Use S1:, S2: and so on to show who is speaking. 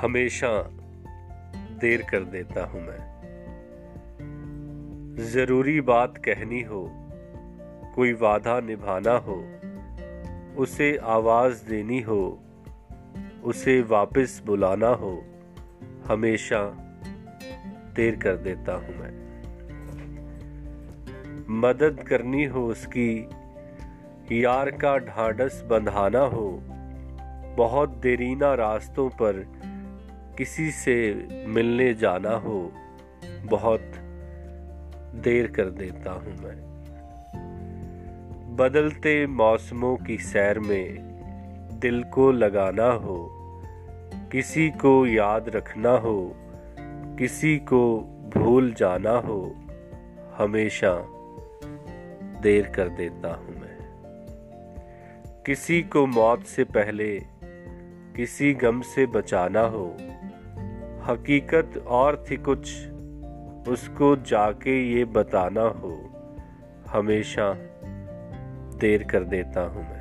S1: हमेशा देर कर देता हूँ मैं। ज़रूरी बात कहनी हो, कोई वादा निभाना हो, उसे आवाज़ देनी हो, उसे वापस बुलाना हो, हमेशा देर कर देता हूँ मैं। मदद करनी हो उसकी, यार का ढाढ़स बंधाना हो, बहुत देरीना रास्तों पर किसी से मिलने जाना हो, बहुत देर कर देता हूँ मैं। बदलते मौसमों की सैर में दिल को लगाना हो, किसी को याद रखना हो, किसी को भूल जाना हो, हमेशा देर कर देता हूँ मैं। किसी को मौत से पहले, किसी गम से बचाना हो हकीकत और थी कुछ। उसको जाके ये बताना हो। हमेशा देर कर देता हूँ मैं।